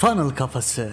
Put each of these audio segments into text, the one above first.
Funnel Kafası.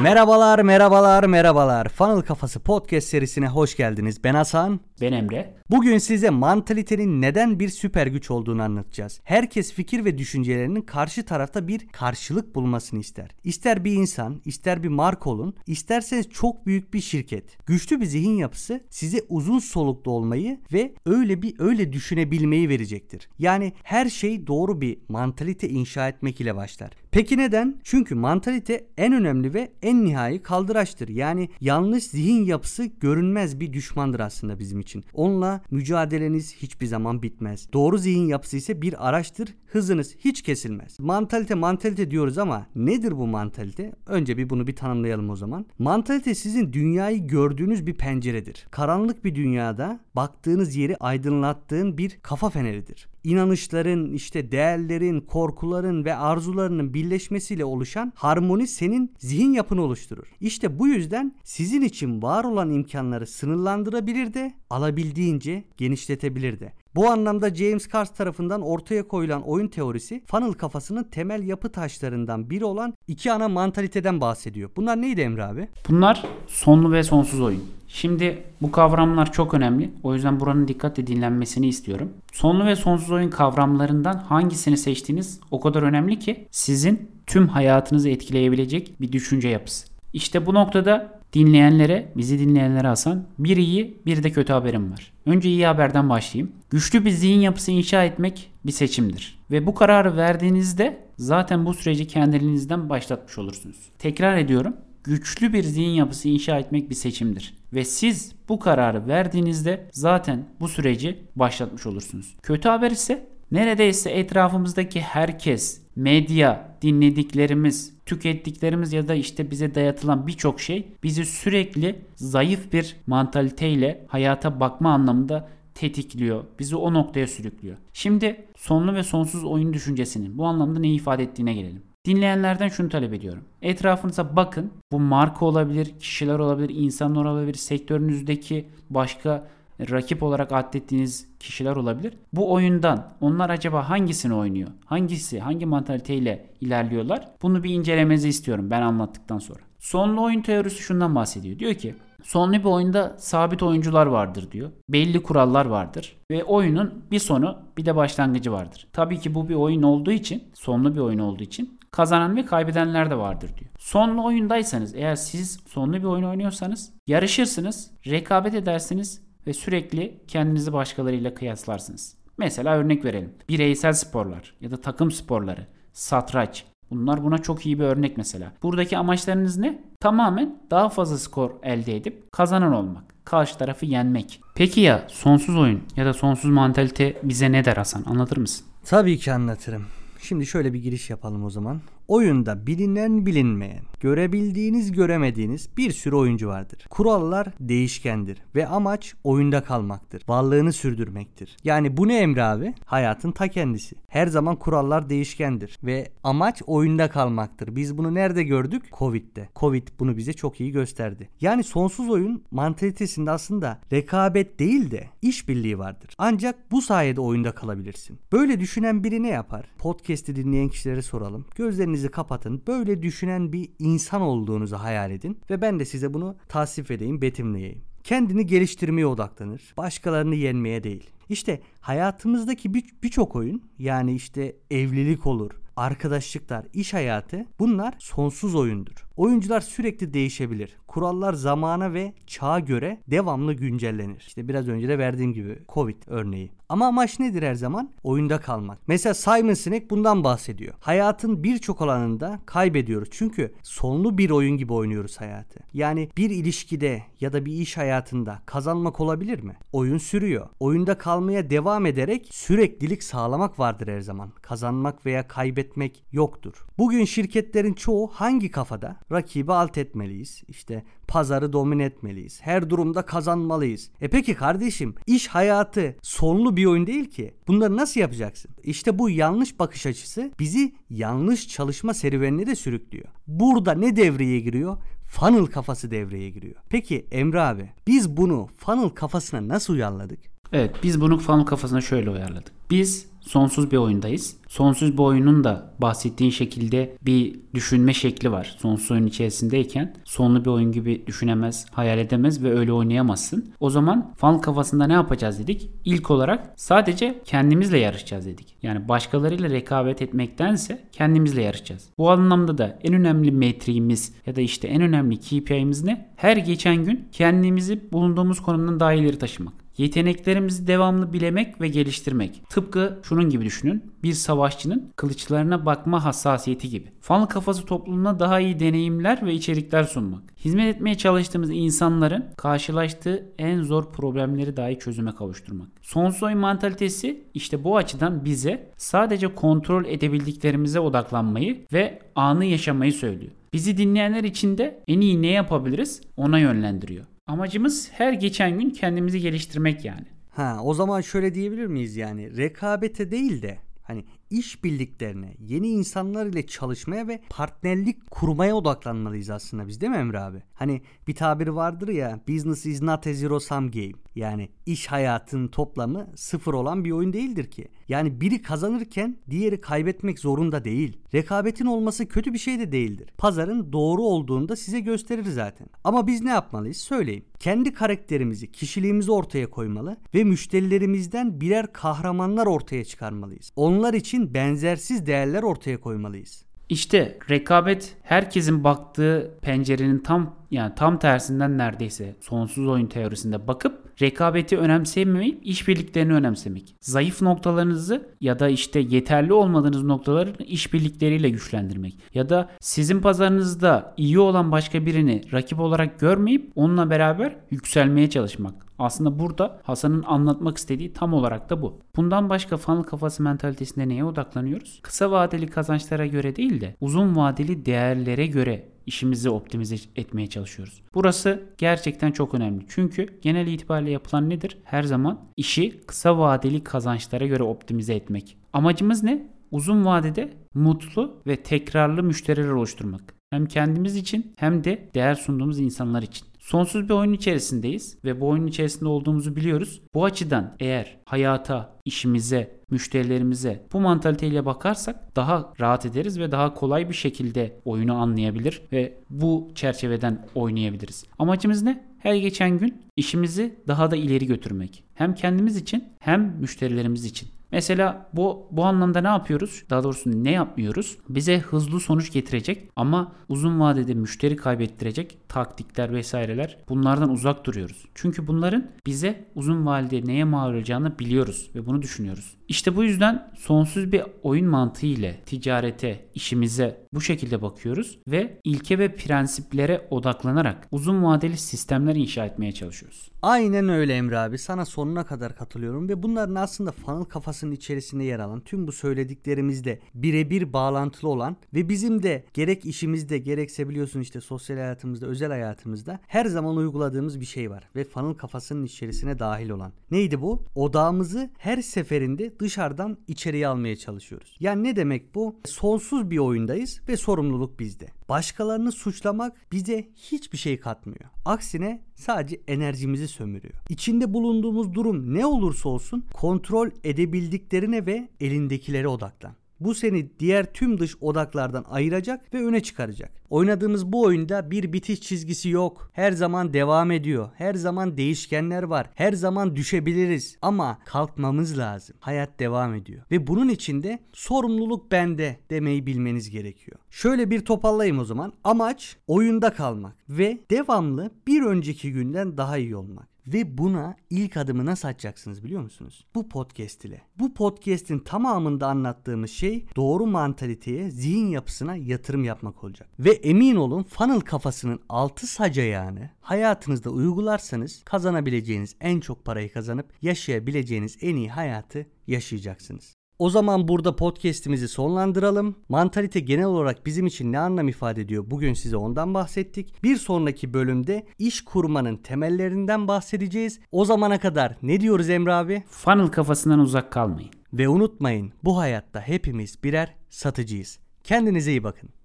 Merhabalar, merhabalar, merhabalar. Funnel Kafası podcast serisine hoş geldiniz. Ben Hasan. Ben Emre. Bugün size mantalitenin neden bir süper güç olduğunu anlatacağız. Herkes fikir ve düşüncelerinin karşı tarafta bir karşılık bulmasını ister. İster bir insan, ister bir marka olun, isterseniz çok büyük bir şirket. Güçlü bir zihin yapısı size uzun soluklu olmayı ve öyle bir öyle düşünebilmeyi verecektir. Yani her şey doğru bir mantalite inşa etmek ile başlar. Peki neden? Çünkü mantalite en önemli ve en nihai kaldıraçtır. Yani yanlış zihin yapısı görünmez bir düşmandır aslında bizim için. Onunla mücadeleniz hiçbir zaman bitmez. Doğru zihin yapısı ise bir araçtır. Hızınız hiç kesilmez. Mantalite mantalite diyoruz ama nedir bu mantalite? Önce bir bunu bir tanımlayalım o zaman. Mantalite sizin dünyayı gördüğünüz bir penceredir. Karanlık bir dünyada baktığınız yeri aydınlattığın bir kafa feneridir inanışların, işte değerlerin, korkuların ve arzularının birleşmesiyle oluşan harmoni senin zihin yapını oluşturur. İşte bu yüzden sizin için var olan imkanları sınırlandırabilir de alabildiğince genişletebilir de. Bu anlamda James Cars tarafından ortaya koyulan oyun teorisi funnel kafasının temel yapı taşlarından biri olan iki ana mantaliteden bahsediyor. Bunlar neydi Emre abi? Bunlar sonlu ve sonsuz oyun. Şimdi bu kavramlar çok önemli. O yüzden buranın dikkatle dinlenmesini istiyorum. Sonlu ve sonsuz oyun kavramlarından hangisini seçtiğiniz o kadar önemli ki sizin tüm hayatınızı etkileyebilecek bir düşünce yapısı. İşte bu noktada dinleyenlere, bizi dinleyenlere Hasan bir iyi bir de kötü haberim var. Önce iyi haberden başlayayım. Güçlü bir zihin yapısı inşa etmek bir seçimdir. Ve bu kararı verdiğinizde zaten bu süreci kendinizden başlatmış olursunuz. Tekrar ediyorum. Güçlü bir zihin yapısı inşa etmek bir seçimdir. Ve siz bu kararı verdiğinizde zaten bu süreci başlatmış olursunuz. Kötü haber ise neredeyse etrafımızdaki herkes, medya, dinlediklerimiz, tükettiklerimiz ya da işte bize dayatılan birçok şey bizi sürekli zayıf bir mantaliteyle hayata bakma anlamında tetikliyor. Bizi o noktaya sürüklüyor. Şimdi sonlu ve sonsuz oyun düşüncesinin bu anlamda ne ifade ettiğine gelelim. Dinleyenlerden şunu talep ediyorum. Etrafınıza bakın. Bu marka olabilir, kişiler olabilir, insanlar olabilir, sektörünüzdeki başka rakip olarak adettiğiniz kişiler olabilir. Bu oyundan onlar acaba hangisini oynuyor? Hangisi, hangi mantaliteyle ilerliyorlar? Bunu bir incelemenizi istiyorum ben anlattıktan sonra. Sonlu oyun teorisi şundan bahsediyor. Diyor ki sonlu bir oyunda sabit oyuncular vardır diyor. Belli kurallar vardır ve oyunun bir sonu bir de başlangıcı vardır. Tabii ki bu bir oyun olduğu için, sonlu bir oyun olduğu için kazanan ve kaybedenler de vardır diyor. Sonlu oyundaysanız eğer siz sonlu bir oyun oynuyorsanız yarışırsınız, rekabet edersiniz ve sürekli kendinizi başkalarıyla kıyaslarsınız. Mesela örnek verelim. Bireysel sporlar ya da takım sporları, satranç. Bunlar buna çok iyi bir örnek mesela. Buradaki amaçlarınız ne? Tamamen daha fazla skor elde edip kazanan olmak. Karşı tarafı yenmek. Peki ya sonsuz oyun ya da sonsuz mantalite bize ne der Hasan? Anlatır mısın? Tabii ki anlatırım. Şimdi şöyle bir giriş yapalım o zaman. Oyunda bilinen bilinmeyen, görebildiğiniz göremediğiniz bir sürü oyuncu vardır. Kurallar değişkendir ve amaç oyunda kalmaktır. Varlığını sürdürmektir. Yani bu ne Emre abi? Hayatın ta kendisi. Her zaman kurallar değişkendir ve amaç oyunda kalmaktır. Biz bunu nerede gördük? Covid'de. Covid bunu bize çok iyi gösterdi. Yani sonsuz oyun mantalitesinde aslında rekabet değil de işbirliği vardır. Ancak bu sayede oyunda kalabilirsin. Böyle düşünen biri ne yapar? Podcast'i dinleyen kişilere soralım. Gözlerini gözlerinizi kapatın. Böyle düşünen bir insan olduğunuzu hayal edin ve ben de size bunu tasvip edeyim, betimleyeyim. Kendini geliştirmeye odaklanır. Başkalarını yenmeye değil. İşte hayatımızdaki birçok bir oyun yani işte evlilik olur, arkadaşlıklar, iş hayatı bunlar sonsuz oyundur. Oyuncular sürekli değişebilir. Kurallar zamana ve çağa göre devamlı güncellenir. İşte biraz önce de verdiğim gibi Covid örneği. Ama amaç nedir her zaman? Oyunda kalmak. Mesela Simon Sinek bundan bahsediyor. Hayatın birçok alanında kaybediyoruz. Çünkü sonlu bir oyun gibi oynuyoruz hayatı. Yani bir ilişkide ya da bir iş hayatında kazanmak olabilir mi? Oyun sürüyor. Oyunda kalmaya devam ederek süreklilik sağlamak vardır her zaman. Kazanmak veya kaybetmek yoktur. Bugün şirketlerin çoğu hangi kafada? Rakibi alt etmeliyiz. İşte pazarı domine etmeliyiz. Her durumda kazanmalıyız. E peki kardeşim iş hayatı sonlu bir oyun değil ki. Bunları nasıl yapacaksın? İşte bu yanlış bakış açısı bizi yanlış çalışma serüvenine de sürüklüyor. Burada ne devreye giriyor? Funnel kafası devreye giriyor. Peki Emre abi biz bunu funnel kafasına nasıl uyarladık? Evet biz bunu funnel kafasına şöyle uyarladık. Biz sonsuz bir oyundayız. Sonsuz bir oyunun da bahsettiğin şekilde bir düşünme şekli var. Sonsuz oyun içerisindeyken sonlu bir oyun gibi düşünemez, hayal edemez ve öyle oynayamazsın. O zaman fan kafasında ne yapacağız dedik? İlk olarak sadece kendimizle yarışacağız dedik. Yani başkalarıyla rekabet etmektense kendimizle yarışacağız. Bu anlamda da en önemli metriğimiz ya da işte en önemli KPI'miz ne? Her geçen gün kendimizi bulunduğumuz konumdan daha ileri taşımak. Yeteneklerimizi devamlı bilemek ve geliştirmek. Tıpkı şunun gibi düşünün. Bir savaşçının kılıçlarına bakma hassasiyeti gibi. Fanlı kafası toplumuna daha iyi deneyimler ve içerikler sunmak. Hizmet etmeye çalıştığımız insanların karşılaştığı en zor problemleri dahi çözüme kavuşturmak. Sonsuz oyun mantalitesi işte bu açıdan bize sadece kontrol edebildiklerimize odaklanmayı ve anı yaşamayı söylüyor. Bizi dinleyenler için de en iyi ne yapabiliriz ona yönlendiriyor. Amacımız her geçen gün kendimizi geliştirmek yani. Ha o zaman şöyle diyebilir miyiz yani rekabete değil de hani iş birliklerine, yeni insanlar ile çalışmaya ve partnerlik kurmaya odaklanmalıyız aslında biz değil mi Emre abi? Hani bir tabir vardır ya business is not a zero sum game. Yani iş hayatın toplamı sıfır olan bir oyun değildir ki. Yani biri kazanırken diğeri kaybetmek zorunda değil. Rekabetin olması kötü bir şey de değildir. Pazarın doğru olduğunda size gösterir zaten. Ama biz ne yapmalıyız? Söyleyeyim. Kendi karakterimizi, kişiliğimizi ortaya koymalı ve müşterilerimizden birer kahramanlar ortaya çıkarmalıyız. Onlar için benzersiz değerler ortaya koymalıyız. İşte rekabet herkesin baktığı pencerenin tam yani tam tersinden neredeyse sonsuz oyun teorisinde bakıp rekabeti önemsemeyip işbirliklerini önemsemek. Zayıf noktalarınızı ya da işte yeterli olmadığınız noktaları işbirlikleriyle güçlendirmek. Ya da sizin pazarınızda iyi olan başka birini rakip olarak görmeyip onunla beraber yükselmeye çalışmak. Aslında burada Hasan'ın anlatmak istediği tam olarak da bu. Bundan başka fanlı kafası mentalitesinde neye odaklanıyoruz? Kısa vadeli kazançlara göre değil de uzun vadeli değerlere göre işimizi optimize etmeye çalışıyoruz. Burası gerçekten çok önemli. Çünkü genel itibariyle yapılan nedir? Her zaman işi kısa vadeli kazançlara göre optimize etmek. Amacımız ne? Uzun vadede mutlu ve tekrarlı müşteriler oluşturmak. Hem kendimiz için hem de değer sunduğumuz insanlar için. Sonsuz bir oyun içerisindeyiz ve bu oyunun içerisinde olduğumuzu biliyoruz. Bu açıdan eğer hayata, işimize, müşterilerimize bu mantaliteyle bakarsak daha rahat ederiz ve daha kolay bir şekilde oyunu anlayabilir ve bu çerçeveden oynayabiliriz. Amacımız ne? Her geçen gün işimizi daha da ileri götürmek. Hem kendimiz için hem müşterilerimiz için. Mesela bu bu anlamda ne yapıyoruz? Daha doğrusu ne yapmıyoruz? Bize hızlı sonuç getirecek ama uzun vadede müşteri kaybettirecek taktikler vesaireler bunlardan uzak duruyoruz. Çünkü bunların bize uzun vadede neye mal olacağını biliyoruz ve bunu düşünüyoruz. İşte bu yüzden sonsuz bir oyun mantığı ile ticarete, işimize bu şekilde bakıyoruz ve ilke ve prensiplere odaklanarak uzun vadeli sistemler inşa etmeye çalışıyoruz. Aynen öyle Emre abi. Sana sonuna kadar katılıyorum ve bunların aslında funnel kafasının içerisinde yer alan tüm bu söylediklerimizle birebir bağlantılı olan ve bizim de gerek işimizde gerekse biliyorsun işte sosyal hayatımızda, özel hayatımızda her zaman uyguladığımız bir şey var ve funnel kafasının içerisine dahil olan. Neydi bu? Odağımızı her seferinde dışarıdan içeriye almaya çalışıyoruz. Yani ne demek bu? Sonsuz bir oyundayız ve sorumluluk bizde. Başkalarını suçlamak bize hiçbir şey katmıyor. Aksine sadece enerjimizi sömürüyor. İçinde bulunduğumuz durum ne olursa olsun kontrol edebildiklerine ve elindekilere odaklan. Bu seni diğer tüm dış odaklardan ayıracak ve öne çıkaracak. Oynadığımız bu oyunda bir bitiş çizgisi yok. Her zaman devam ediyor. Her zaman değişkenler var. Her zaman düşebiliriz ama kalkmamız lazım. Hayat devam ediyor. Ve bunun içinde sorumluluk bende demeyi bilmeniz gerekiyor. Şöyle bir toparlayayım o zaman. Amaç oyunda kalmak ve devamlı bir önceki günden daha iyi olmak. Ve buna ilk adımı nasıl atacaksınız biliyor musunuz? Bu podcast ile. Bu podcast'in tamamında anlattığımız şey doğru mantaliteye, zihin yapısına yatırım yapmak olacak. Ve emin olun funnel kafasının altı sac ayağını hayatınızda uygularsanız kazanabileceğiniz en çok parayı kazanıp yaşayabileceğiniz en iyi hayatı yaşayacaksınız. O zaman burada podcast'imizi sonlandıralım. Mantalite genel olarak bizim için ne anlam ifade ediyor? Bugün size ondan bahsettik. Bir sonraki bölümde iş kurmanın temellerinden bahsedeceğiz. O zamana kadar ne diyoruz Emre abi? Funnel kafasından uzak kalmayın. Ve unutmayın bu hayatta hepimiz birer satıcıyız. Kendinize iyi bakın.